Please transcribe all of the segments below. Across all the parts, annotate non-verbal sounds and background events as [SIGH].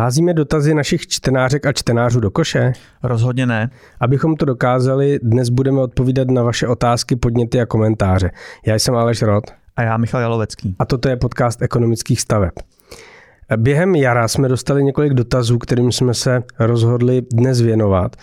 Házíme dotazy našich čtenářek a čtenářů do koše? Rozhodně ne. Abychom to dokázali, dnes budeme odpovídat na vaše otázky, podněty a komentáře. Já jsem Aleš Rod. A já Michal Jalovecký. A toto je podcast ekonomických staveb. Během jara jsme dostali několik dotazů, kterým jsme se rozhodli dnes věnovat.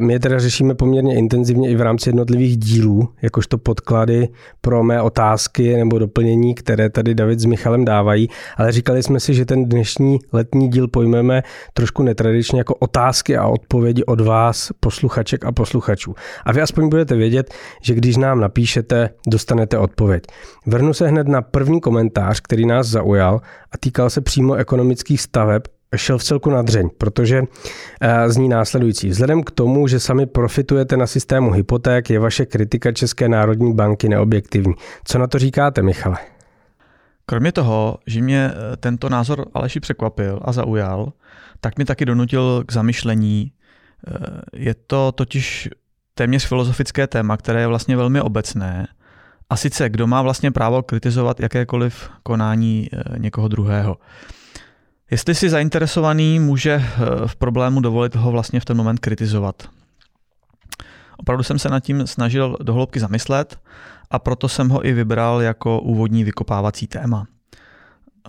My je teda řešíme poměrně intenzivně i v rámci jednotlivých dílů, jakožto podklady pro mé otázky nebo doplnění, které tady David s Michalem dávají, ale říkali jsme si, že ten dnešní letní díl pojmeme trošku netradičně jako otázky a odpovědi od vás, posluchaček a posluchačů. A vy aspoň budete vědět, že když nám napíšete, dostanete odpověď. Vrhnu se hned na první komentář, který nás zaujal a týkal se přímo ekonomických staveb šel v celku na dřeň, protože eh, zní následující. Vzhledem k tomu, že sami profitujete na systému hypoték, je vaše kritika České národní banky neobjektivní. Co na to říkáte, Michale? Kromě toho, že mě eh, tento názor Aleši překvapil a zaujal, tak mi taky donutil k zamyšlení. Eh, je to totiž téměř filozofické téma, které je vlastně velmi obecné. A sice, kdo má vlastně právo kritizovat jakékoliv konání někoho druhého. Jestli si zainteresovaný, může eh, v problému dovolit ho vlastně v ten moment kritizovat. Opravdu jsem se nad tím snažil dohloubky zamyslet a proto jsem ho i vybral jako úvodní vykopávací téma.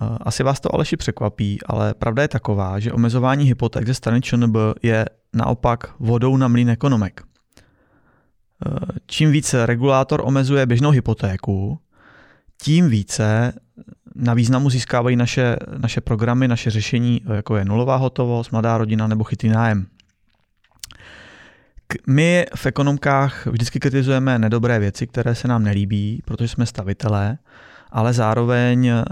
Eh, asi vás to Aleši překvapí, ale pravda je taková, že omezování hypoték ze strany ČNB je naopak vodou na mlín ekonomek. Eh, čím více regulátor omezuje běžnou hypotéku, tím více na významu získávají naše, naše programy, naše řešení, jako je nulová hotovost, mladá rodina nebo chytrý nájem. My v ekonomkách vždycky kritizujeme nedobré věci, které se nám nelíbí, protože jsme stavitelé, ale zároveň eh,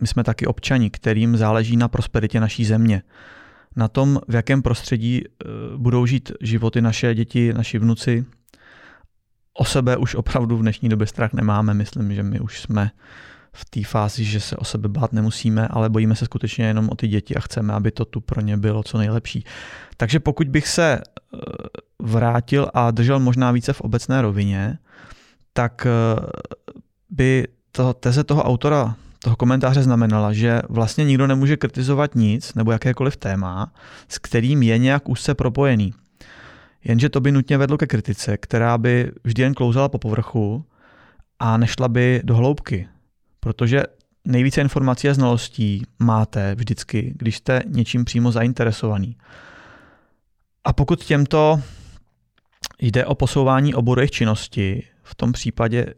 my jsme taky občani, kterým záleží na prosperitě naší země. Na tom, v jakém prostředí eh, budou žít životy naše děti, naši vnuci. O sebe už opravdu v dnešní době strach nemáme, myslím, že my už jsme v té fázi, že se o sebe bát nemusíme, ale bojíme se skutečně jenom o ty děti a chceme, aby to tu pro ně bylo co nejlepší. Takže pokud bych se eh, vrátil a držel možná více v obecné rovině, tak eh, by to, teze toho autora toho komentáře znamenala, že vlastně nikdo nemůže kritizovat nic nebo jakékoliv téma, s kterým je nějak úzce propojený. Jenže to by nutně vedlo ke kritice, která by vždy jen klouzala po povrchu a nešla by do hloubky. Protože nejvíce informací a znalostí máte vždycky, když jste něčím přímo zainteresovaný. A pokud těmto jde o posouvání oboru jejich činnosti, v tom případě,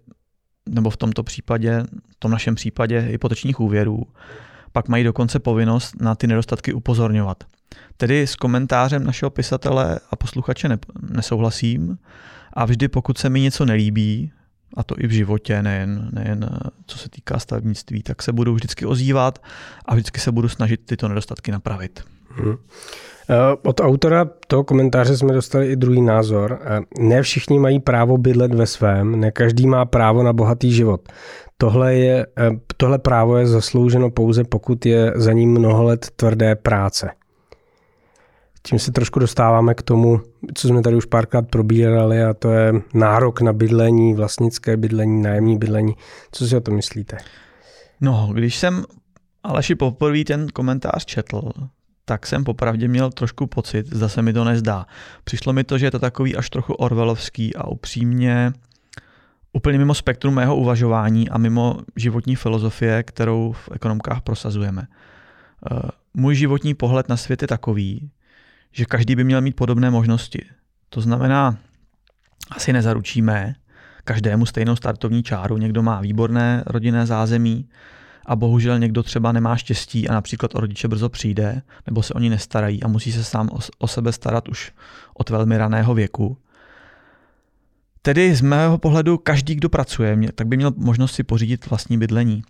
nebo v tomto případě, v tom našem případě hypotečních úvěrů, pak mají dokonce povinnost na ty nedostatky upozorňovat. Tedy s komentářem našeho pisatele a posluchače nesouhlasím a vždy, pokud se mi něco nelíbí, a to i v životě, nejen, nejen co se týká stavebnictví, tak se budu vždycky ozývat a vždycky se budu snažit tyto nedostatky napravit. Hmm. Od autora toho komentáře jsme dostali i druhý názor. Eh, ne všichni mají právo bydlet ve svém, ne každý má právo na bohatý život. Tohle, je, eh, tohle právo je zaslouženo pouze, pokud je za ním mnoho let tvrdé práce. Tím se trošku dostáváme k tomu, co jsme tady už párkrát probírali, a to je nárok na bydlení, vlastnické bydlení, nájemní bydlení. Co si o to myslíte? No, když jsem Aleši poprvé ten komentář četl, tak jsem popravdě měl trošku pocit, zda se mi to nezdá. Přišlo mi to, že je to takový až trochu orvelovský a upřímně úplně mimo spektrum mého uvažování a mimo životní filozofie, kterou v ekonomkách prosazujeme. Eh, můj životní pohled na svět je takový, že každý by měl mít podobné možnosti. To znamená, asi nezaručíme každému stejnou startovní čáru. Někdo má výborné rodinné zázemí a bohužel někdo třeba nemá štěstí a například o rodiče brzo přijde nebo se oni nestarají a musí se sám o sebe starat už od velmi raného věku. Tedy z mého pohledu každý, kdo pracuje, tak by měl možnost si pořídit vlastní bydlení.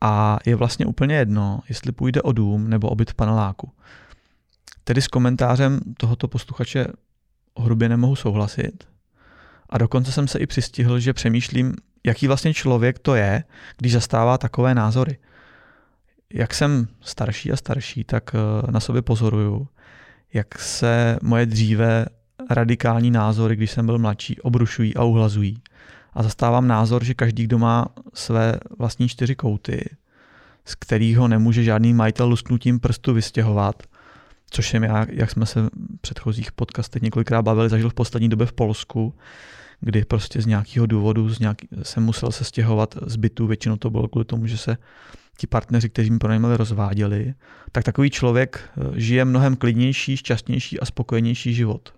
A je vlastně úplně jedno, jestli půjde o dům nebo o byt v paneláku. Tedy s komentářem tohoto posluchače hrubě nemohu souhlasit. A dokonce jsem se i přistihl, že přemýšlím, jaký vlastně člověk to je, když zastává takové názory. Jak jsem starší a starší, tak eh, na sobě pozoruju, jak se moje dříve radikální názory, když jsem byl mladší, obrušují a uhlazují. A zastávám názor, že každý, kdo má své vlastní čtyři kouty, z kterých ho nemůže žádný majitel lusknutím prstu vystěhovat, což jsem já, jak jsme se v předchozích podcastech několikrát bavili, zažil v poslední době v Polsku, kdy prostě z nějakého důvodu z nějaký, jsem musel se stěhovat z bytu, většinou to bylo kvůli tomu, že se ti partneři, kteří mi pronajímali, rozváděli, tak takový člověk eh, žije mnohem klidnější, šťastnější a spokojenější život.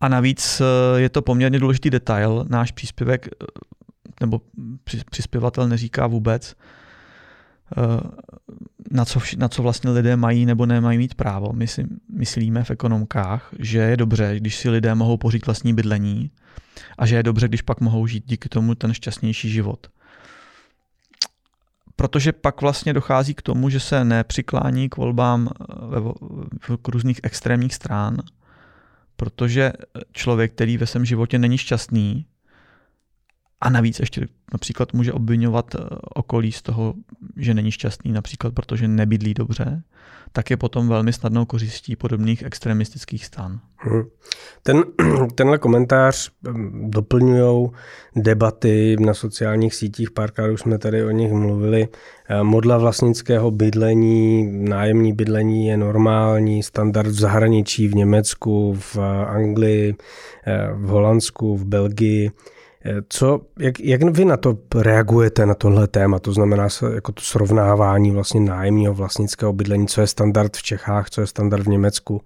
A navíc eh, je to poměrně důležitý detail. Náš příspěvek, eh, nebo přispěvatel neříká vůbec, na co, na co vlastně lidé mají nebo nemají mít právo. My si myslíme v ekonomkách, že je dobře, když si lidé mohou pořídit vlastní bydlení a že je dobře, když pak mohou žít díky tomu ten šťastnější život protože pak vlastně dochází k tomu, že se nepřiklání k volbám eh, ve, v různých extrémních strán, protože člověk, který ve svém životě není šťastný, a navíc ještě například může obvinovat eh, okolí z toho, že není šťastný, například protože nebydlí dobře, tak je potom velmi snadnou kořistí podobných extremistických stran. Hmm. Ten, [CLEARS THROAT] tenhle komentář hm, doplňují debaty na sociálních sítích, párkrát už jsme tady o nich mluvili. Eh, modla vlastnického bydlení, nájemní bydlení je normální, standard v zahraničí, v Německu, v Anglii, eh, v Holandsku, v Belgii. Co, jak, jak vy na to reagujete, na tohle téma? To znamená jako to srovnávání vlastně nájemního vlastnického bydlení, co je standard v Čechách, co je standard v Německu.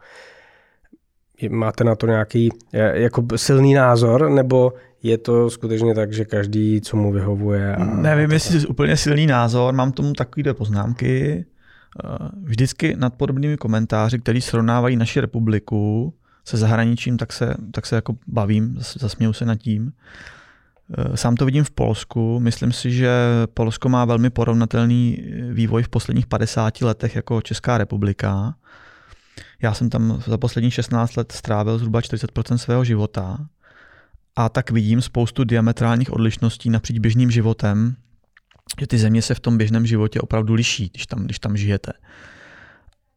Máte na to nějaký jako silný názor, nebo je to skutečně tak, že každý, co mu vyhovuje? A... Nevím, jestli je úplně silný názor, mám tomu takové poznámky. Vždycky nad podobnými komentáři, který srovnávají naši republiku se zahraničím, tak se, tak se jako bavím, zasměju se nad tím. Eh, sám to vidím v Polsku. Myslím si, že Polsko má velmi porovnatelný eh, vývoj v posledních 50 letech jako Česká republika. Já jsem tam za posledních 16 let strávil zhruba 40% svého života a tak vidím spoustu diametrálních odlišností napříč běžným životem, že ty země se v tom běžném životě opravdu liší, když tam, když tam žijete.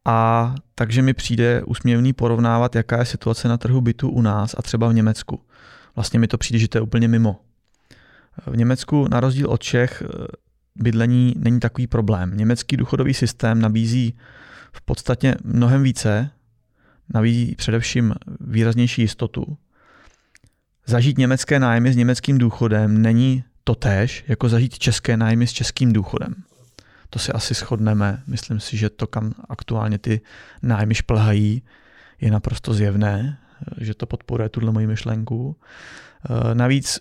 A takže mi přijde úsměvný porovnávat, jaká je situace na trhu bytu u nás a třeba v Německu. Vlastně mi to přijde, že to je úplně mimo. V Německu na rozdíl od Čech eh, bydlení není takový problém. Německý důchodový systém nabízí v podstatě mnohem více, nabízí především výraznější jistotu. Zažít německé nájmy s německým důchodem není totéž, jako zažít české nájmy s českým důchodem. To si asi shodneme. Myslím si, že to, kam aktuálně ty nájmy šplhají, je naprosto zjevné, eh, že to podporuje tuhle moji myšlenku. Eh, navíc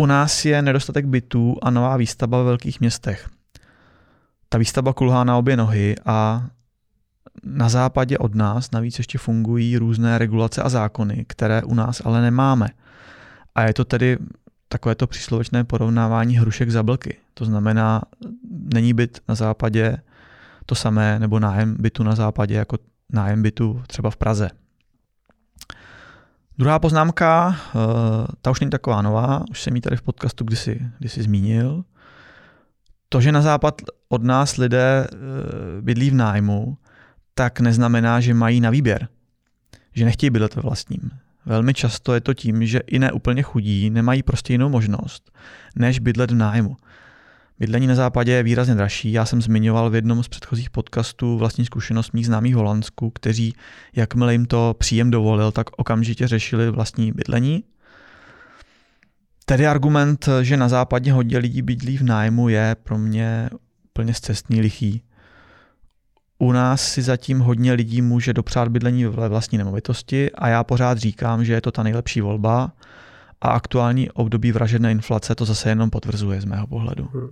u nás je nedostatek bytů a nová výstavba ve velkých městech. Ta výstavba kulhá na obě nohy a na západě od nás navíc ještě fungují různé regulace a zákony, které u nás ale nemáme. A je to tedy takové to příslovečné porovnávání hrušek za blky. To znamená, není byt na západě to samé, nebo nájem bytu na západě jako nájem bytu třeba v Praze. Druhá poznámka, eh, ta už není taková nová, už jsem ji tady v podcastu kdysi, kdysi zmínil. To, že na západ od nás lidé eh, bydlí v nájmu, tak neznamená, že mají na výběr. Že nechtějí bydlet ve vlastním. Velmi často je to tím, že i ne úplně chudí nemají prostě jinou možnost, než bydlet v nájmu. Bydlení na západě je výrazně dražší. Já jsem zmiňoval v jednom z předchozích podcastů vlastní zkušenost mých známých Holandsku, kteří, jakmile jim to příjem dovolil, tak okamžitě řešili vlastní bydlení. Tedy argument, že na západě hodně lidí bydlí v nájmu, je pro mě plně zcestný lichý. U nás si zatím hodně lidí může dopřát bydlení ve vlastní nemovitosti a já pořád říkám, že je to ta nejlepší volba a aktuální období vražedné inflace to zase jenom potvrzuje z mého pohledu. Hmm.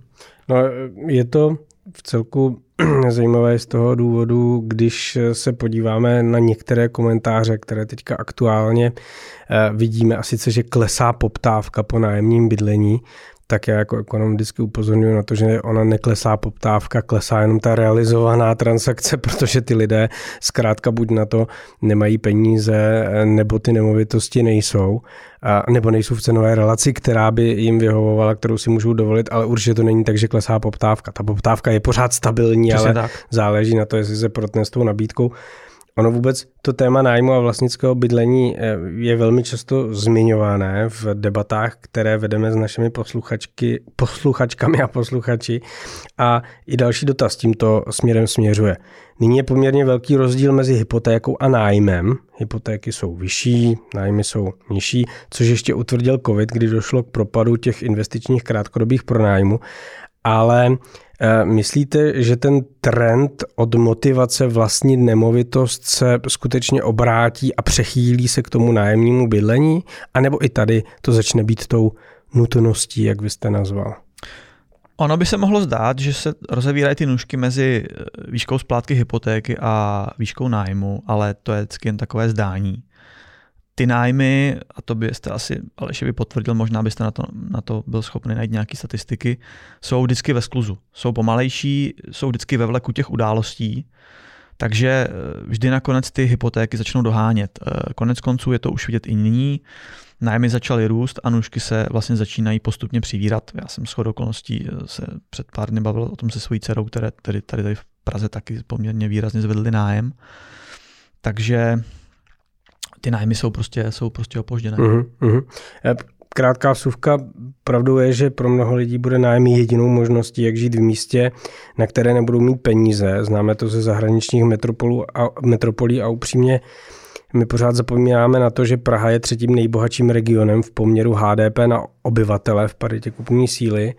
No, je to v celku [CLEARS THROAT] zajímavé z toho důvodu, když se podíváme na některé komentáře, které teďka aktuálně eh, vidíme, a sice, že klesá poptávka po nájemním bydlení, tak já jako ekonom vždycky upozorňuji na to, že ona neklesá poptávka, klesá jenom ta realizovaná transakce, [LAUGHS] protože ty lidé zkrátka buď na to nemají peníze, nebo ty nemovitosti nejsou, a, nebo nejsou v cenové relaci, která by jim vyhovovala, kterou si můžou dovolit, ale určitě to není tak, že klesá poptávka. Ta poptávka je pořád stabilní, Přesně ale tak. záleží na to, jestli se protne s tou nabídkou. Ono vůbec to téma nájmu a vlastnického bydlení eh, je velmi často zmiňované v debatách, které vedeme s našimi posluchačky, posluchačkami a posluchači. A i další dotaz tímto směrem směřuje. Nyní je poměrně velký rozdíl mezi hypotékou a nájmem. Hypotéky jsou vyšší, nájmy jsou nižší, což ještě utvrdil COVID, kdy došlo k propadu těch investičních krátkodobých pronájmů. Ale Eh, myslíte, že ten trend od motivace vlastnit nemovitost se skutečně obrátí a přechýlí se k tomu nájemnímu bydlení? A nebo i tady to začne být tou nutností, jak vy jste nazval? Ono by se mohlo zdát, že se rozevírají ty nůžky mezi eh, výškou splátky hypotéky a výškou nájmu, ale to je vždycky jen takové zdání ty nájmy, a to byste asi Aleši by potvrdil, možná byste na to, na to byl schopný najít nějaké statistiky, jsou vždycky ve skluzu. Jsou pomalejší, jsou vždycky ve vleku těch událostí, takže eh, vždy nakonec ty hypotéky začnou dohánět. Eh, konec konců je to už vidět i nyní. Nájmy začaly růst a nůžky se vlastně začínají postupně přivírat. Já jsem shodou okolností eh, se před pár dny bavil o tom se svojí dcerou, které tady, tady, tady v Praze taky poměrně výrazně zvedly nájem. Takže ty nájmy jsou prostě, jsou prostě opožděné. Uh-huh, uh-huh. Krátká vsuvka. Pravdou je, že pro mnoho lidí bude nájem jedinou možností, jak žít v místě, na které nebudou mít peníze. Známe to ze zahraničních metropolů a, metropolí a upřímně my pořád zapomínáme na to, že Praha je třetím nejbohatším regionem v poměru HDP na obyvatele v paritě kupní síly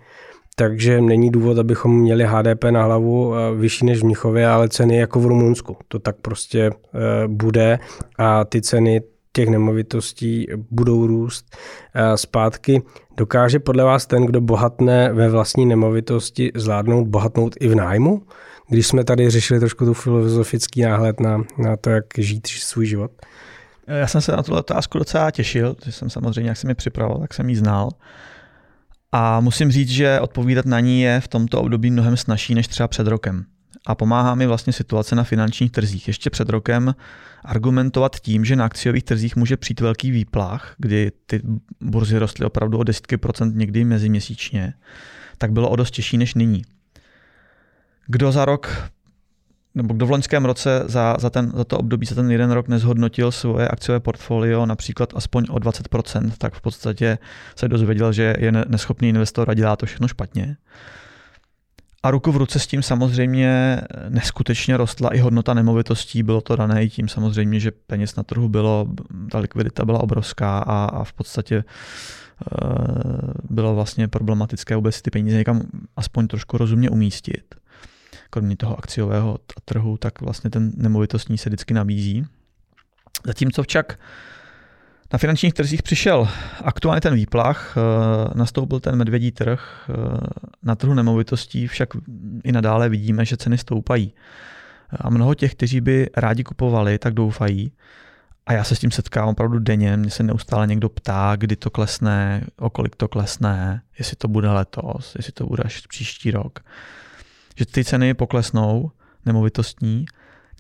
takže není důvod, abychom měli HDP na hlavu eh, vyšší než v Mnichově, ale ceny jako v Rumunsku. To tak prostě eh, bude a ty ceny těch nemovitostí budou růst eh, zpátky. Dokáže podle vás ten, kdo bohatne ve vlastní nemovitosti, zvládnout bohatnout i v nájmu? Když jsme tady řešili trošku tu filozofický náhled na, na to, jak žít svůj život. Já jsem se na tu otázku docela těšil, že jsem samozřejmě, jak jsem ji připravoval, tak jsem ji znal. A musím říct, že odpovídat na ní je v tomto období mnohem snažší než třeba před rokem. A pomáhá mi vlastně situace na finančních trzích. Ještě před rokem argumentovat tím, že na akciových trzích může přijít velký výplach, kdy ty burzy rostly opravdu o desítky procent někdy meziměsíčně, tak bylo o dost těžší než nyní. Kdo za rok nebo kdo v loňském roce za, za, ten, za to období, za ten jeden rok nezhodnotil svoje akciové portfolio například aspoň o 20%, tak v podstatě se dozvěděl, že je neschopný investor a dělá to všechno špatně. A ruku v ruce s tím samozřejmě neskutečně rostla i hodnota nemovitostí. Bylo to dané i tím samozřejmě, že peněz na trhu bylo, ta likvidita byla obrovská a, a v podstatě uh, bylo vlastně problematické vůbec ty peníze někam aspoň trošku rozumně umístit kromě toho akciového trhu, tak vlastně ten nemovitostní se vždycky nabízí. Zatímco však na finančních trzích přišel aktuálně ten výplach, eh, nastoupil ten medvědí trh, eh, na trhu nemovitostí však i nadále vidíme, že ceny stoupají. A mnoho těch, kteří by rádi kupovali, tak doufají. A já se s tím setkávám opravdu denně, mě se neustále někdo ptá, kdy to klesne, o kolik to klesne, jestli to bude letos, jestli to bude až příští rok že ty ceny poklesnou nemovitostní.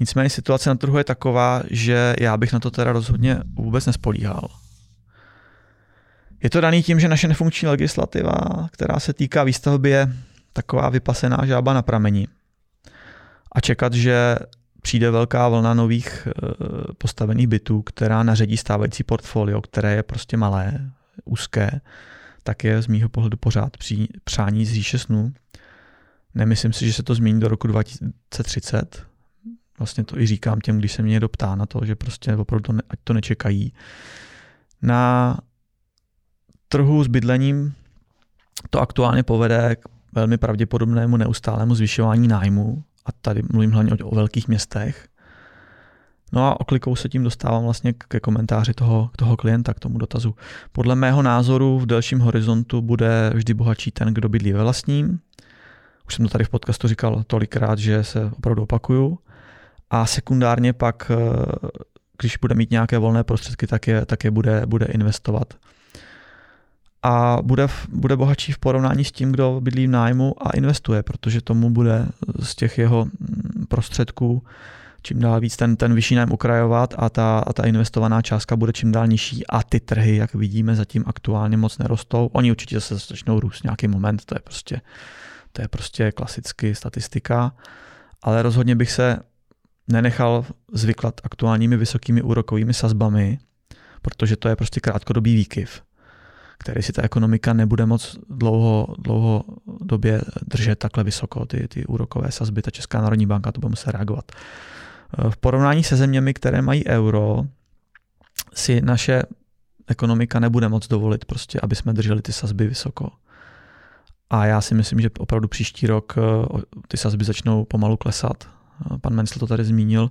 Nicméně situace na trhu je taková, že já bych na to teda rozhodně vůbec nespolíhal. Je to daný tím, že naše nefunkční legislativa, která se týká výstavby, je taková vypasená žába na pramení. A čekat, že přijde velká vlna nových eh, postavených bytů, která naředí stávající portfolio, které je prostě malé, úzké, tak je z mýho pohledu pořád přání z říše snů. Nemyslím si, že se to změní do roku 2030. Vlastně to i říkám těm, když se mě někdo ptá na to, že prostě opravdu to ne, ať to nečekají. Na trhu s bydlením to aktuálně povede k velmi pravděpodobnému neustálému zvyšování nájmu a tady mluvím hlavně o, o velkých městech. No a oklikou se tím dostávám vlastně ke komentáři toho, toho klienta, k tomu dotazu. Podle mého názoru v delším horizontu bude vždy bohatší ten, kdo bydlí ve vlastním, už jsem to tady v podcastu říkal tolikrát, že se opravdu opakuju. A sekundárně pak, eh, když bude mít nějaké volné prostředky, tak je, tak je bude, bude investovat. A bude, bude bohatší v porovnání s tím, kdo bydlí v nájmu a investuje, protože tomu bude z těch jeho mm, prostředků čím dál víc ten, ten vyšší nájem ukrajovat a ta, a ta investovaná částka bude čím dál nižší a ty trhy, jak vidíme, zatím aktuálně moc nerostou. Oni určitě se začnou růst nějaký moment, to je prostě to je prostě klasicky statistika, ale rozhodně bych se nenechal zvyklat aktuálními vysokými úrokovými sazbami, protože to je prostě krátkodobý výkyv, který si ta ekonomika nebude moc dlouho, dlouho době držet takhle vysoko, ty, ty úrokové sazby, ta Česká národní banka to bude muset reagovat. V porovnání se zeměmi, které mají euro, si naše ekonomika nebude moc dovolit, prostě, aby jsme drželi ty sazby vysoko. A já si myslím, že opravdu příští rok eh, ty sazby začnou pomalu klesat. Eh, pan Mencel to tady zmínil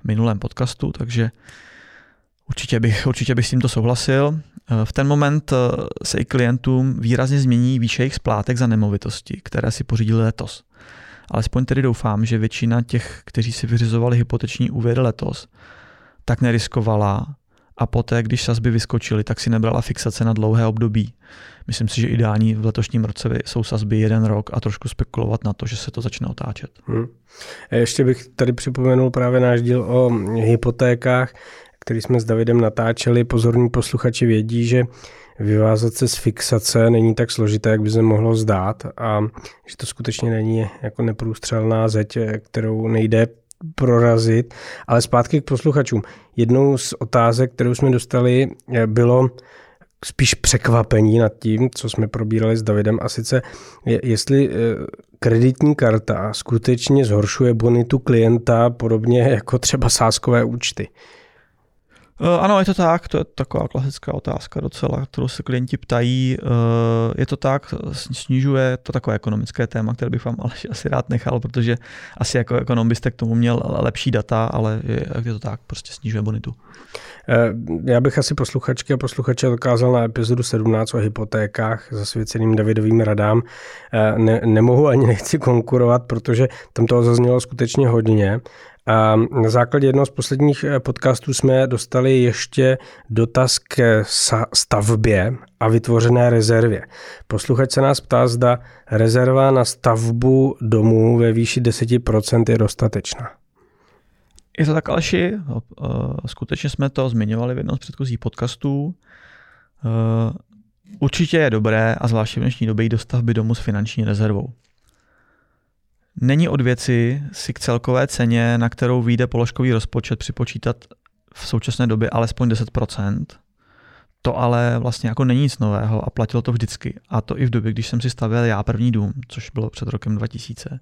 v minulém podcastu, takže určitě bych, určitě bych s tímto souhlasil. Eh, v ten moment se i klientům výrazně změní výše jejich splátek za nemovitosti, které si pořídili letos. Alespoň tedy doufám, že většina těch, kteří si vyřizovali hypoteční úvěry letos, tak neriskovala a poté, když sazby vyskočily, tak si nebrala fixace na dlouhé období. Myslím si, že ideální v letošním roce jsou sazby jeden rok a trošku spekulovat na to, že se to začne otáčet. Hmm. Ještě bych tady připomenul právě náš díl o hypotékách, který jsme s Davidem natáčeli. Pozorní posluchači vědí, že vyvázat se z fixace není tak složité, jak by se mohlo zdát a že to skutečně není jako neprůstřelná zeď, kterou nejde prorazit. Ale zpátky k posluchačům. Jednou z otázek, kterou jsme dostali, bylo spíš překvapení nad tím, co jsme probírali s Davidem, a sice jestli eh, kreditní karta skutečně zhoršuje bonitu klienta podobně jako třeba sáskové účty. Eh, ano, je to tak, to je taková klasická otázka docela, kterou se klienti ptají. Eh, je to tak, snižuje to takové ekonomické téma, které bych vám ale asi rád nechal, protože asi jako ekonom byste k tomu měl lepší data, ale je, to tak, prostě snižuje bonitu. Eh, já bych asi posluchačky a posluchače dokázal na epizodu 17 o hypotékách zasvěceným Davidovým radám. Ne, nemohu ani nechci konkurovat, protože tam toho zaznělo skutečně hodně. A na základě jednoho z posledních eh, podcastů jsme dostali ještě dotaz k stavbě a vytvořené rezervě. Posluchač se nás ptá, zda rezerva na stavbu domů ve výši 10% je dostatečná. Je to tak, Aleši. Eh, skutečně jsme to zmiňovali v jednom z předchozích podcastů. Eh, určitě je dobré, a zvláště v dnešní době, jít do stavby domu s finanční rezervou. Není od věci si k celkové ceně, na kterou vyjde položkový rozpočet, připočítat v současné době alespoň 10%. To ale vlastně jako není nic nového a platilo to vždycky. A to i v době, když jsem si stavěl já první dům, což bylo před rokem 2000.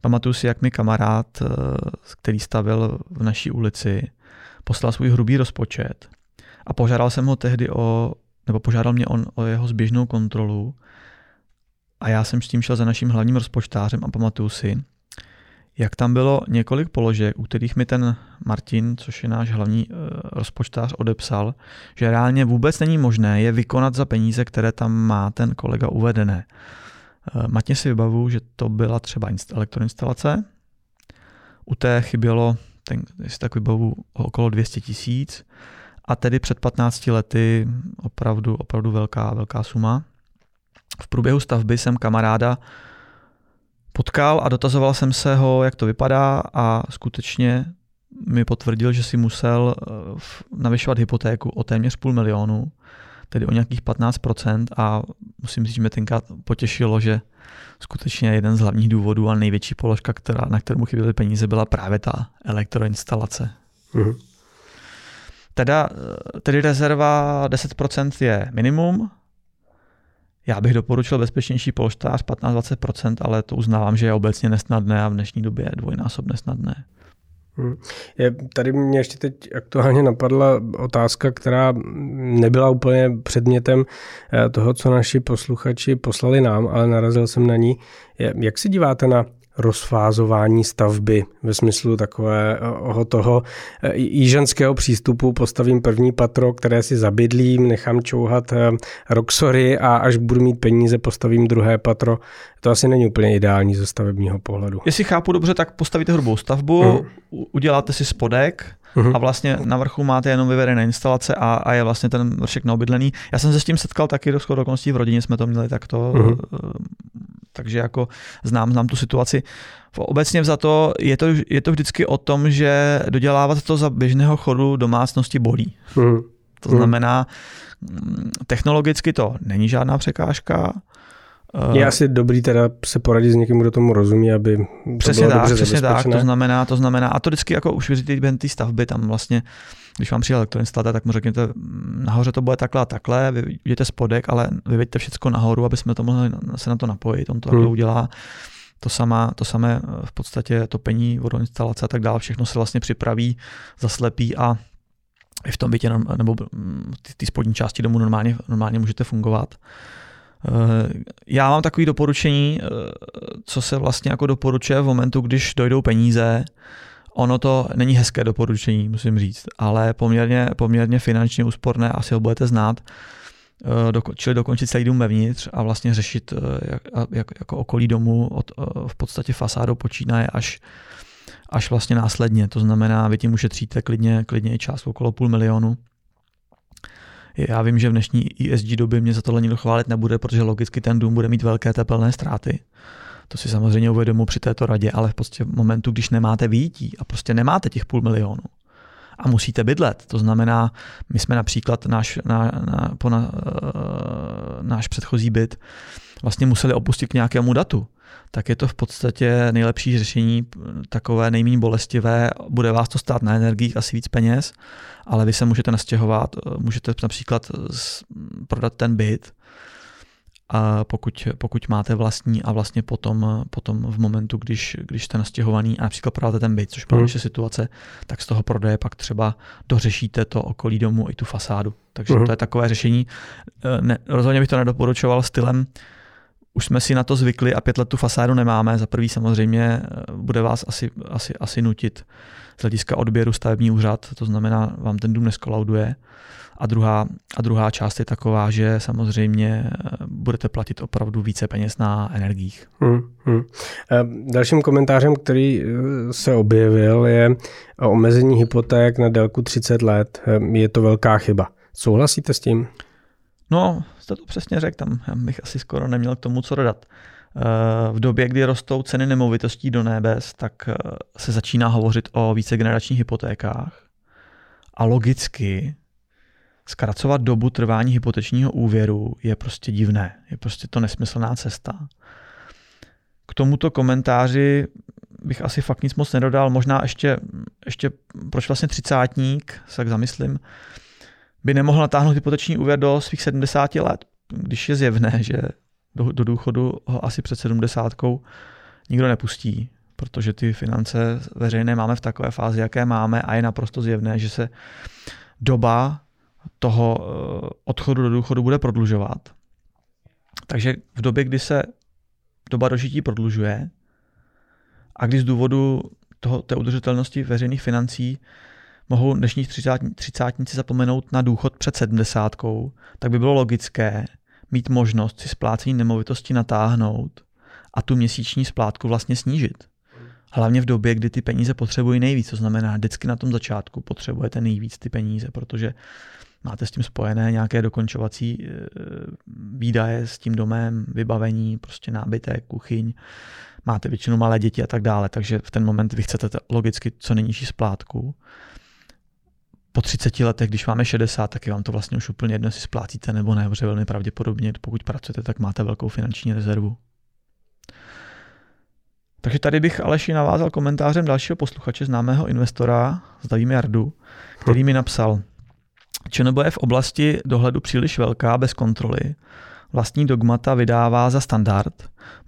Pamatuju si, jak mi kamarád, eh, který stavil v naší ulici, poslal svůj hrubý rozpočet a požádal jsem ho tehdy o, nebo požádal mě on o jeho zběžnou kontrolu a já jsem s tím šel za naším hlavním rozpočtářem a pamatuju si, jak tam bylo několik položek, u kterých mi ten Martin, což je náš hlavní uh, rozpočtář, odepsal, že reálně vůbec není možné je vykonat za peníze, které tam má ten kolega uvedené. Uh, Matně si vybavu, že to byla třeba elektroinstalace, u té chybělo, ten, jestli tak vybavu, okolo 200 tisíc a tedy před 15 lety opravdu, opravdu velká, velká suma. V průběhu stavby jsem kamaráda potkal a dotazoval jsem se ho, jak to vypadá a skutečně mi potvrdil, že si musel eh, navyšovat hypotéku o téměř půl milionu, tedy o nějakých 15% a musím říct, že mě tenkrát potěšilo, že skutečně jeden z hlavních důvodů a největší položka, která, na kterou mu chyběly peníze, byla právě ta elektroinstalace. Mm-hmm. Teda, eh, tedy rezerva 10% je minimum, já bych doporučil bezpečnější polštář 15-20%, ale to uznávám, že je obecně nesnadné a v dnešní době je dvojnásob nesnadné. Hmm. Je, tady mě ještě teď aktuálně napadla otázka, která nebyla úplně předmětem eh, toho, co naši posluchači poslali nám, ale narazil jsem na ní. Jak se díváte na rozfázování stavby ve smyslu takového toho eh, jižanského přístupu. Postavím první patro, které si zabydlím, nechám čouhat eh, roxory a až budu mít peníze, postavím druhé patro. To asi není úplně ideální ze stavebního pohledu. Jestli chápu dobře, tak postavíte hrubou stavbu, uh-huh. uděláte si spodek, uh-huh. a vlastně na vrchu máte jenom vyvedené instalace a, a je vlastně ten vršek neobydlený. Já jsem se s tím setkal taky do okolností v rodině, jsme to měli takto. Uh-huh takže jako znám, znám tu situaci. Obecně za to je, to je to vždycky o tom, že dodělávat to za běžného chodu domácnosti bolí. Hmm. To znamená, mm, technologicky to není žádná překážka, Je asi dobrý teda se poradit s někým, kdo tomu rozumí, aby to přesně bylo tak, dobře přesně tak, to znamená, to znamená, a to vždycky jako už věříte během té stavby, tam vlastně, když vám přijde elektroinstalatér, tak mu řekněte, "Mm, nahoře to bude takhle a takhle, vy vidíte spodek, ale vyveďte všechno nahoru, aby jsme to mohli se na to napojit, on to Hmm. takhle udělá. To, sama, to samé eh, v podstatě topení, vodoinstalace a tak dále, všechno se vlastně připraví, zaslepí a i v tom bytě nebo mm, ty, ty spodní části domu normálně, normálně můžete fungovat. Eh, Já mám takové doporučení, eh, co se vlastně jako doporučuje v momentu, když dojdou peníze. Ono to není hezké doporučení, musím říct, ale poměrně, poměrně finančně úsporné, asi ho budete znát. Eh, doko- Čili dokončit celý dům vevnitř a vlastně řešit eh, jak, jak, jako okolí domu od eh, v podstatě fasádou počínaje až, až vlastně následně. To znamená, vy tím ušetříte klidně, klidně i část okolo půl milionu. Já vím, že v dnešní ESG době mě za tohle nikdo chválit nebude, protože logicky ten dům bude mít velké tepelné ztráty. To si samozřejmě uvědomu při této radě, ale v podstatě v momentu, když nemáte výjití a prostě nemáte těch půl milionu a musíte bydlet, to znamená, my jsme například náš, na, na, po na, uh, náš předchozí byt vlastně museli opustit k nějakému datu, tak je to v podstatě nejlepší řešení, takové nejméně bolestivé, bude vás to stát na energiích asi víc peněz, ale vy se můžete nastěhovat, můžete například prodat ten byt, a pokud, pokud máte vlastní a vlastně potom, potom v momentu, když, když jste nastěhovaný a například prodáte ten byt, což byla Hmm. naše situace, tak z toho prodeje pak třeba dořešíte to okolí domu i tu fasádu. Takže Mhm. to je takové řešení. Eh, Ne, rozhodně bych to nedoporučoval stylem, už jsme si na to zvykli a pět let tu fasádu nemáme. Za prvý samozřejmě eh, bude vás asi, asi, asi nutit z hlediska odběru stavební úřad, to znamená, vám ten dům neskolauduje. A druhá, a druhá část je taková, že samozřejmě eh, budete platit opravdu více peněz na energiích. Hmm, hmm. Eh, Dalším komentářem, který eh, se objevil, je omezení hypoték na délku 30 let. Eh, Je to velká chyba. Souhlasíte s tím? No, jste to přesně řekl, tam já bych asi skoro neměl k tomu co dodat. V době, kdy rostou ceny nemovitostí do nebes, tak se začíná hovořit o vícegeneračních hypotékách. A logicky zkracovat dobu trvání hypotečního úvěru je prostě divné. Je prostě to nesmyslná cesta. K tomuto komentáři bych asi fakt nic moc nedodal. Možná ještě, ještě proč vlastně třicátník, se tak zamyslím, by nemohl natáhnout hypoteční úvěr do svých 70 let, když je zjevné, že do, do důchodu ho asi před 70 nikdo nepustí, protože ty finance veřejné máme v takové fázi, jaké máme a je naprosto zjevné, že se doba toho eh, odchodu do důchodu bude prodlužovat. Takže v době, kdy se doba dožití prodlužuje a kdy z důvodu toho, té udržitelnosti veřejných financí mohou dnešní třicátníci zapomenout na důchod před sedmdesátkou, tak by bylo logické mít možnost si splácení nemovitosti natáhnout a tu měsíční splátku vlastně snížit. Hlavně v době, kdy ty peníze potřebují nejvíc, to znamená, vždycky na tom začátku potřebujete nejvíc ty peníze, protože máte s tím spojené nějaké dokončovací e, výdaje s tím domem, vybavení, prostě nábytek, kuchyň, máte většinou malé děti a tak dále, takže v ten moment vy chcete logicky co nejnižší splátku. Po 30 letech, když máme 60, tak je vám to vlastně už úplně jedno, jestli splácíte nebo ne, protože velmi pravděpodobně, pokud pracujete, tak máte velkou finanční rezervu. Takže tady bych Aleši navázal komentářem dalšího posluchače, známého investora, zdravíme Jardu, který mi napsal, ČNB je v oblasti dohledu příliš velká, bez kontroly. Vlastní dogmata vydává za standard,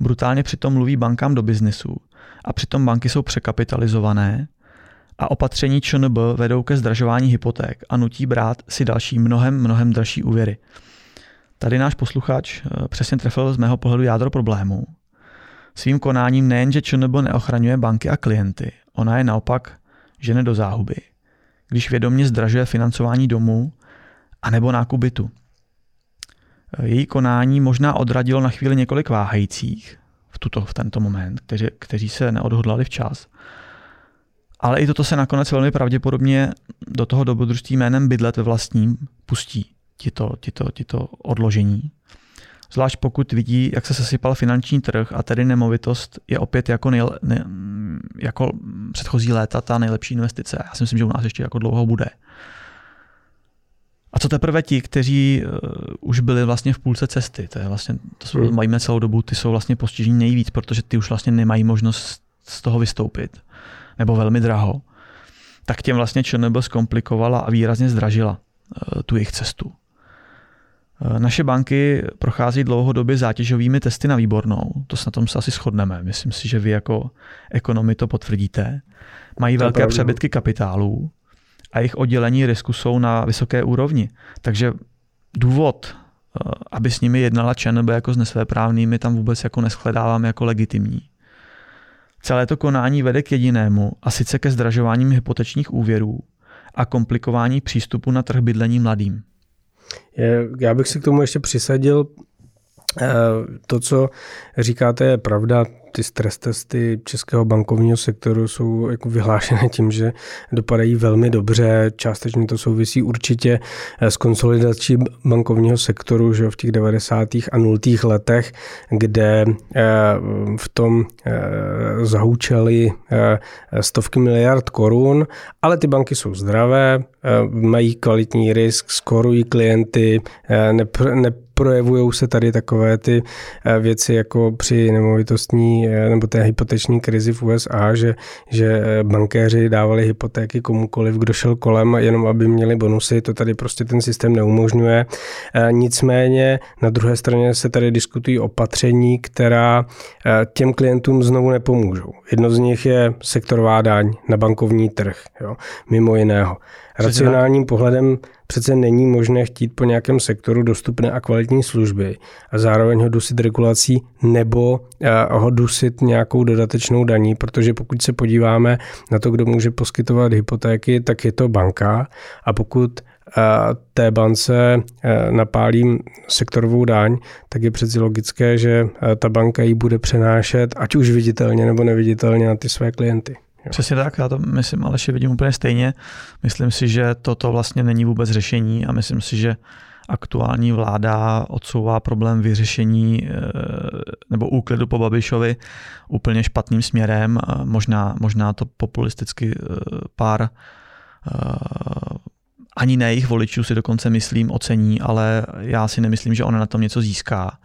brutálně přitom mluví bankám do biznesu a přitom banky jsou překapitalizované a opatření ČNB vedou ke zdražování hypoték a nutí brát si další mnohem, mnohem další úvěry. Tady náš posluchač eh, přesně trefil z mého pohledu jádro problému. Svým konáním nejenže ČNB neochraňuje banky a klienty, ona je naopak žene do záhuby, když vědomě zdražuje financování domů a nebo nákup bytu. Její konání možná odradilo na chvíli několik váhajících v, tuto, v tento moment, kteří, kteří se neodhodlali včas. Ale i toto se nakonec velmi pravděpodobně do toho dobrodružství jménem bydlet ve vlastním pustí tito, tito, tito odložení. Zvlášť pokud vidí, jak se sesypal finanční trh a tedy nemovitost je opět jako, nejle, ne, jako předchozí léta ta nejlepší investice. Já si myslím, že u nás ještě jako dlouho bude. A co teprve ti, kteří uh, už byli vlastně v půlce cesty, to je vlastně, to jsou, hmm. mají celou dobu, ty jsou vlastně postižení nejvíc, protože ty už vlastně nemají možnost z toho vystoupit, nebo velmi draho, tak těm vlastně ČNB zkomplikovala a výrazně zdražila uh, tu jejich cestu. Uh, naše banky prochází dlouhodobě zátěžovými testy na výbornou, to se na tom se asi shodneme, myslím si, že vy jako ekonomi to potvrdíte. Mají to velké přebytky kapitálů, a jejich oddělení risku jsou na vysoké úrovni. Takže důvod, eh, aby s nimi jednala ČNB jako s nesvéprávnými, tam vůbec jako neschledávám jako legitimní. Celé to konání vede k jedinému, a sice ke zdražováním hypotečních úvěrů a komplikování přístupu na trh bydlení mladým. Já bych si k tomu ještě přisadil to, co říkáte, je pravda ty stres testy českého bankovního sektoru jsou jako vyhlášené tím, že dopadají velmi dobře. Částečně to souvisí určitě eh, s konsolidací bankovního sektoru že v těch 90. a 0. letech, kde eh, v tom eh, zahučely stovky miliard korun, ale ty banky jsou zdravé, mají kvalitní risk, skorují klienty, nepr- projevují se tady takové ty eh, věci jako při nemovitostní eh, nebo té hypoteční krizi v USA, že, že eh, bankéři dávali hypotéky komukoliv, kdo šel kolem, jenom aby měli bonusy. To tady prostě ten systém neumožňuje. Nicméně na druhé straně se tady diskutují opatření, která těm klientům znovu nepomůžou. Jedno z nich je sektorová daň na bankovní trh, jo, mimo jiného. Racionálním pohledem přece není možné chtít po nějakém sektoru dostupné a kvalitní služby a zároveň ho dusit regulací nebo eh, ho dusit nějakou dodatečnou daní, protože pokud se podíváme na to, kdo může poskytovat hypotéky, tak je to banka a pokud eh, té bance eh, napálím sektorovou daň, tak je přeci logické, že ta banka ji bude přenášet, ať už viditelně nebo neviditelně na ty své klienty. Jo. Přesně tak, já to myslím, ale vidím úplně stejně. Myslím si, že toto vlastně není vůbec řešení a myslím si, že aktuální vláda odsouvá problém vyřešení eh, nebo úklidu po Babišovi úplně špatným směrem. Možná, možná to populisticky eh, pár eh, ani ne jejich voličů si dokonce myslím ocení, ale já si nemyslím, že ona na tom něco získá.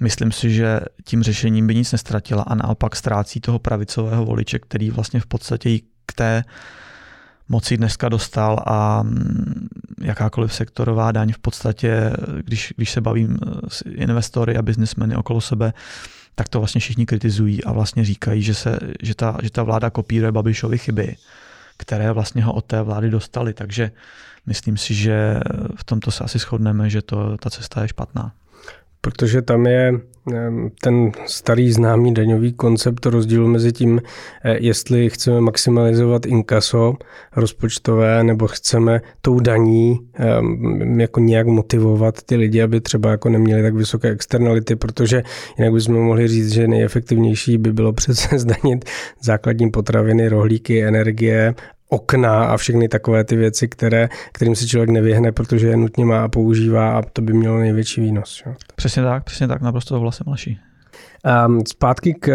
Myslím si, že tím řešením by nic nestratila a naopak ztrácí toho pravicového voliče, který vlastně v podstatě jí k té moci dneska dostal a mm, jakákoliv sektorová daň v podstatě, když, když se bavím s investory a biznesmeny okolo sebe, tak to vlastně všichni kritizují a vlastně říkají, že, se, že, ta, že ta vláda kopíruje Babišovy chyby, které vlastně ho od té vlády dostali. Takže myslím si, že v tomto se asi shodneme, že to, ta cesta je špatná protože tam je ten starý známý daňový koncept rozdíl mezi tím, eh, jestli chceme maximalizovat inkaso rozpočtové, nebo chceme tou daní jako nějak motivovat ty lidi, aby třeba jako neměli tak vysoké externality, protože jinak bychom mohli říct, že nejefektivnější by bylo [LAUGHS] přece zdanit základní potraviny, rohlíky, energie okna a všechny takové ty věci, které, kterým se člověk nevyhne, protože je nutně má a používá a to by mělo největší výnos. Jo. Přesně tak, přesně tak, naprosto vlastně Maší. Um, zpátky k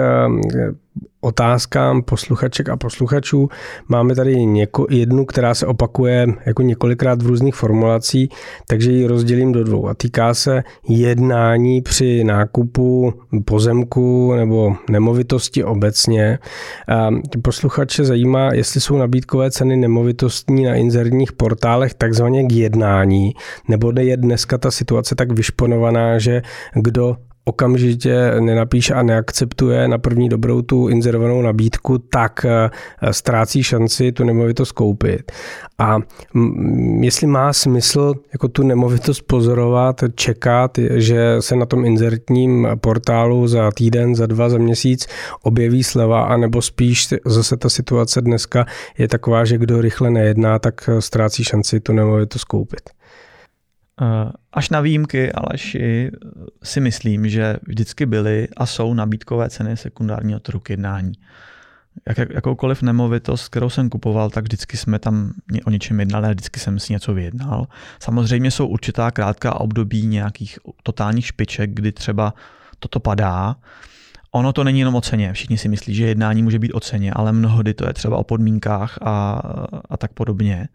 otázkám posluchaček a posluchačů. Máme tady něko, jednu, která se opakuje jako několikrát v různých formulacích, takže ji rozdělím do dvou. A týká se jednání při nákupu pozemku nebo nemovitosti obecně. A posluchače zajímá, jestli jsou nabídkové ceny nemovitostní na inzertních portálech takzvaně k jednání, nebo je dneska ta situace tak vyšponovaná, že kdo okamžitě nenapíše a neakceptuje na první dobrou tu inzerovanou nabídku, tak eh, ztrácí šanci tu nemovitost koupit. A jestli má smysl jako tu nemovitost pozorovat, čekat, že se na tom inzertním portálu za týden, za dva, za měsíc objeví sleva, anebo spíš zase ta situace dneska je taková, že kdo rychle nejedná, tak ztrácí šanci tu nemovitost koupit. Eh, až na výjimky, ale si myslím, že vždycky byly a jsou nabídkové ceny sekundárního trhu k jednání. Jak, jakoukoliv nemovitost, kterou jsem kupoval, tak vždycky jsme tam o něčem jednali a vždycky jsem si něco vyjednal. Samozřejmě jsou určitá krátká období nějakých totálních špiček, kdy třeba toto padá. Ono to není jenom o ceně. Všichni si myslí, že jednání může být o ceně, ale mnohdy to je třeba o podmínkách a, a tak podobně,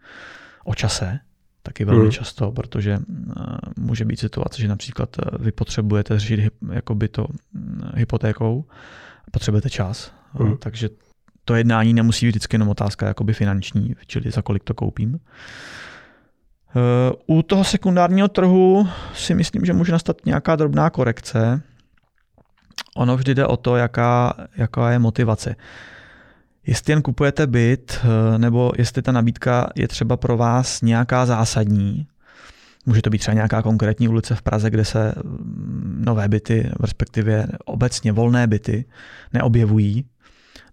o čase. Taky velmi hmm. často, protože může být situace, že například vy potřebujete řešit jakoby to hypotékou, potřebujete čas, hmm. takže to jednání nemusí být vždycky jenom otázka jakoby finanční, čili za kolik to koupím. U toho sekundárního trhu si myslím, že může nastat nějaká drobná korekce. Ono vždy jde o to, jaká, jaká je motivace. Jestli jen kupujete byt, nebo jestli ta nabídka je třeba pro vás nějaká zásadní, může to být třeba nějaká konkrétní ulice v Praze, kde se mm, nové byty, respektive obecně volné byty, neobjevují,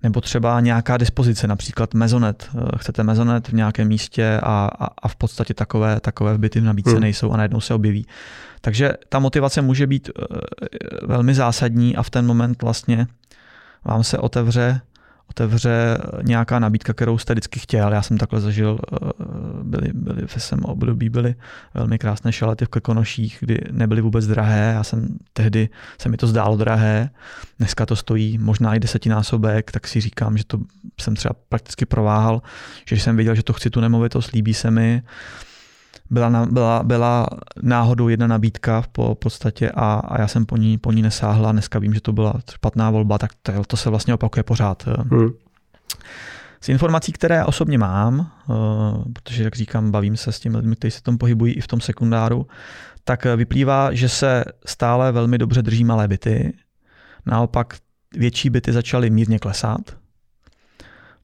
nebo třeba nějaká dispozice, například mezonet. Eh, chcete mezonet v nějakém místě a, a, a v podstatě takové, takové byty v nabídce hmm. nejsou a najednou se objeví. Takže ta motivace může být eh, velmi zásadní a v ten moment vlastně vám se otevře otevře nějaká nabídka, kterou jste vždycky chtěl. Já jsem takhle zažil, eh, byly, byly v SM období, byly velmi krásné šalety v Krkonoších, kdy nebyly vůbec drahé. Já jsem tehdy, se mi to zdálo drahé. Dneska to stojí možná i desetinásobek, tak si říkám, že to jsem třeba prakticky prováhal, že jsem věděl, že to chci tu nemovitost, líbí se mi, byla, byla, byla náhodou jedna nabídka v podstatě a, a já jsem po ní, po ní nesáhla. Dneska vím, že to byla špatná volba, tak to, to se vlastně opakuje pořád. Hmm. Z informací, které osobně mám, eh, protože, jak říkám, bavím se s těmi lidmi, kteří se tom pohybují i v tom sekundáru, tak vyplývá, že se stále velmi dobře drží malé byty. Naopak větší byty začaly mírně klesat.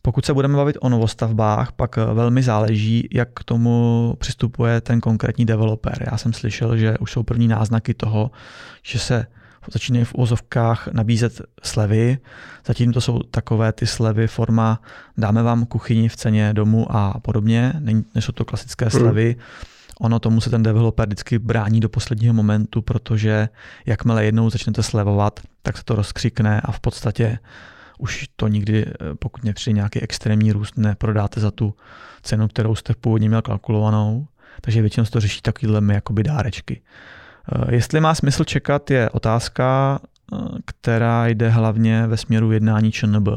Pokud se budeme bavit o novostavbách, pak eh, velmi záleží, jak k tomu přistupuje ten konkrétní developer. Já jsem slyšel, že už jsou první náznaky toho, že se začínají v úvozovkách nabízet slevy. Zatím to jsou takové ty slevy forma dáme vám kuchyni v ceně domu a podobně. Nejsou to klasické hmm. slevy. Ono tomu se ten developer vždycky brání do posledního momentu, protože jakmile jednou začnete slevovat, tak se to rozkřikne a v podstatě už to nikdy, eh, pokud nepřijde nějaký extrémní růst, neprodáte za tu cenu, kterou jste původně měl kalkulovanou. Takže většinou se to řeší takovýhle jakoby dárečky. Eh, jestli má smysl čekat, je otázka, eh, která jde hlavně ve směru jednání ČNB.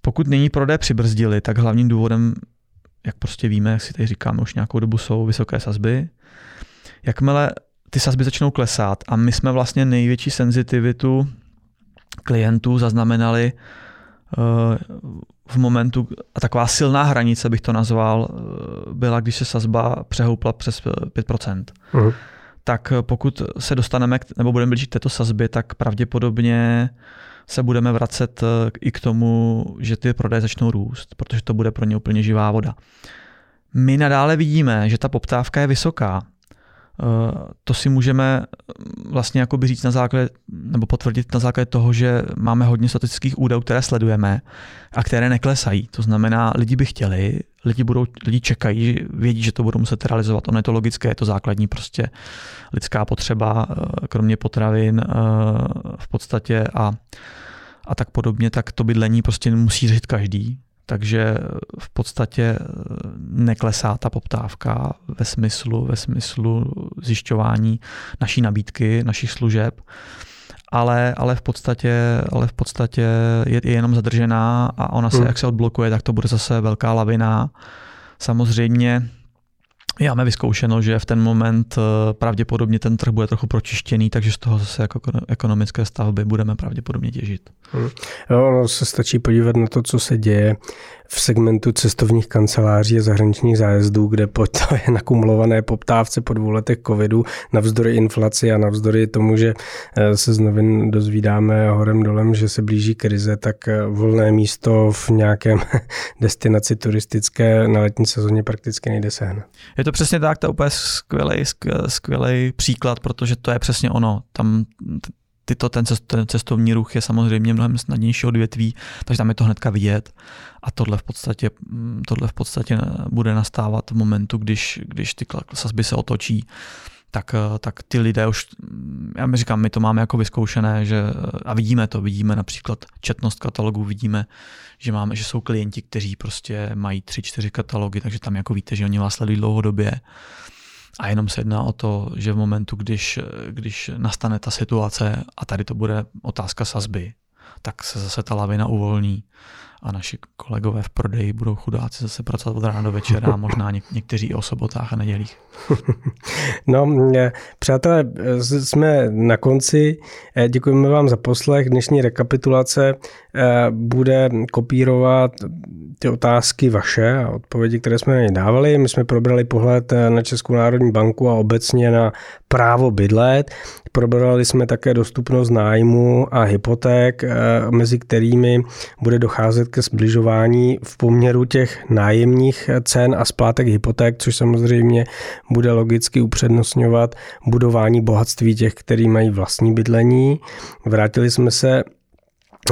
Pokud nyní prodej přibrzdili, tak hlavním důvodem, jak prostě víme, jak si tady říkáme už nějakou dobu, jsou vysoké sazby. Jakmile ty sazby začnou klesat a my jsme vlastně největší senzitivitu klientů zaznamenali eh, v momentu, a taková silná hranice bych to nazval, eh, byla, když se sazba přehoupla přes 5%. Uh-huh. Tak pokud se dostaneme, nebo budeme blížit této sazbě, tak pravděpodobně se budeme vracet eh, i k tomu, že ty prodeje začnou růst, protože to bude pro ně úplně živá voda. My nadále vidíme, že ta poptávka je vysoká to si můžeme mm, vlastně jakoby říct na základě, nebo potvrdit na základě toho, že máme hodně statistických údajů, které sledujeme a které neklesají. To znamená, lidi by chtěli, lidi, budou, lidi čekají, vědí, že to budou muset realizovat. Ono je to logické, je to základní prostě lidská potřeba, eh, kromě potravin eh, v podstatě a, a tak podobně, tak to bydlení prostě musí řešit každý takže v podstatě eh, neklesá ta poptávka ve smyslu, ve smyslu zjišťování naší nabídky, našich služeb, ale, ale, v, podstatě, ale v podstatě je, je jenom zadržená a ona se, hmm. jak se odblokuje, tak to bude zase velká lavina. Samozřejmě máme vyzkoušeno, že v ten moment eh, pravděpodobně ten trh bude trochu pročištěný, takže z toho zase jako ekonomické stavby budeme pravděpodobně těžit. Hmm. Jo, no, se stačí podívat na to, co se děje v segmentu cestovních kanceláří a zahraničních zájezdů, kde po [LAUGHS] je nakumulované poptávce po dvou letech covidu, navzdory inflaci a navzdory tomu, že eh, se z novin dozvídáme horem dolem, že se blíží krize, tak eh, volné místo v nějakém [LAUGHS] destinaci turistické na letní sezóně prakticky nejde sehnat. Je to přesně tak, to je úplně skvělý, skvělý příklad, protože to je přesně ono. Tam tyto, ten, cestovní ruch je samozřejmě mnohem snadnější odvětví, takže tam je to hnedka vidět. A tohle v podstatě, mm, tohle v podstatě bude nastávat v momentu, když, když ty sazby se otočí, tak, tak ty lidé už, mm, já mi říkám, my to máme jako vyzkoušené, že, a vidíme to, vidíme například četnost katalogů, vidíme, že máme, že jsou klienti, kteří prostě mají tři, čtyři katalogy, takže tam jako víte, že oni vás sledují dlouhodobě a jenom se jedná o to, že v momentu, když, když nastane ta situace a tady to bude otázka sazby, tak se zase ta lavina uvolní a naši kolegové v prodeji budou chudáci zase pracovat od rána do večera možná něk- někteří o sobotách a nedělích. [LAUGHS] No, přátelé, jsme na konci. Děkujeme vám za poslech. Dnešní rekapitulace bude kopírovat ty otázky vaše a odpovědi, které jsme na ně dávali. My jsme probrali pohled na Českou národní banku a obecně na právo bydlet. Probrali jsme také dostupnost nájmu a hypoték, mezi kterými bude docházet ke zbližování v poměru těch nájemních cen a splátek hypoték, což samozřejmě bude logicky upřednostňovat budování bohatství těch, kteří mají vlastní bydlení. Vrátili jsme se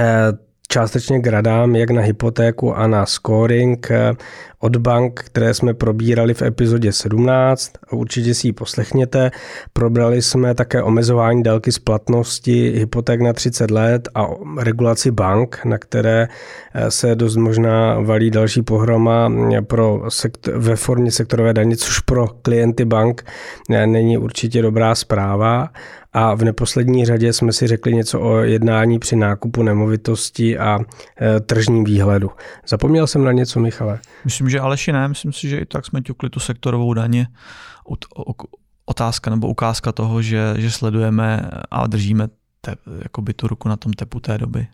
eh, částečně gradám jak na hypotéku a na scoring eh, od bank, které jsme probírali v epizodě 17. Určitě si ji poslechněte. Probrali jsme také omezování délky splatnosti hypoték na 30 let a regulaci bank, na které eh, se dost možná valí další pohroma eh, pro sektor, ve formě sektorové daně, což pro klienty bank není určitě dobrá zpráva. A v neposlední řadě jsme si řekli něco o jednání při nákupu nemovitosti a e, tržním výhledu. Zapomněl jsem na něco, Michale? Myslím, že Aleši ne, myslím si, že i tak jsme ťukli tu sektorovou daně. Otázka nebo ukázka toho, že, že sledujeme a držíme te, jakoby tu ruku na tom tepu té doby.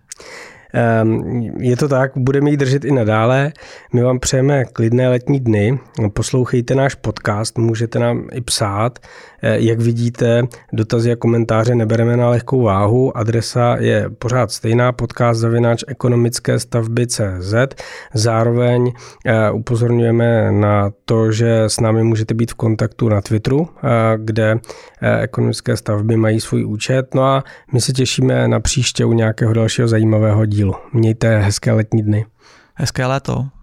Ehm, je to tak, budeme ji držet i nadále. My vám přejeme klidné letní dny. Poslouchejte náš podcast, můžete nám i psát. Eh, jak vidíte, dotazy a komentáře nebereme na lehkou váhu. Adresa je pořád stejná, podcast zavináč ekonomické stavby CZ. Zároveň eh, upozorňujeme na to, že s námi můžete být v kontaktu na Twitteru, eh, kde ekonomické stavby mají svůj účet. No a my se těšíme na příště u nějakého dalšího zajímavého dílu. Mějte hezké letní dny. Hezké léto.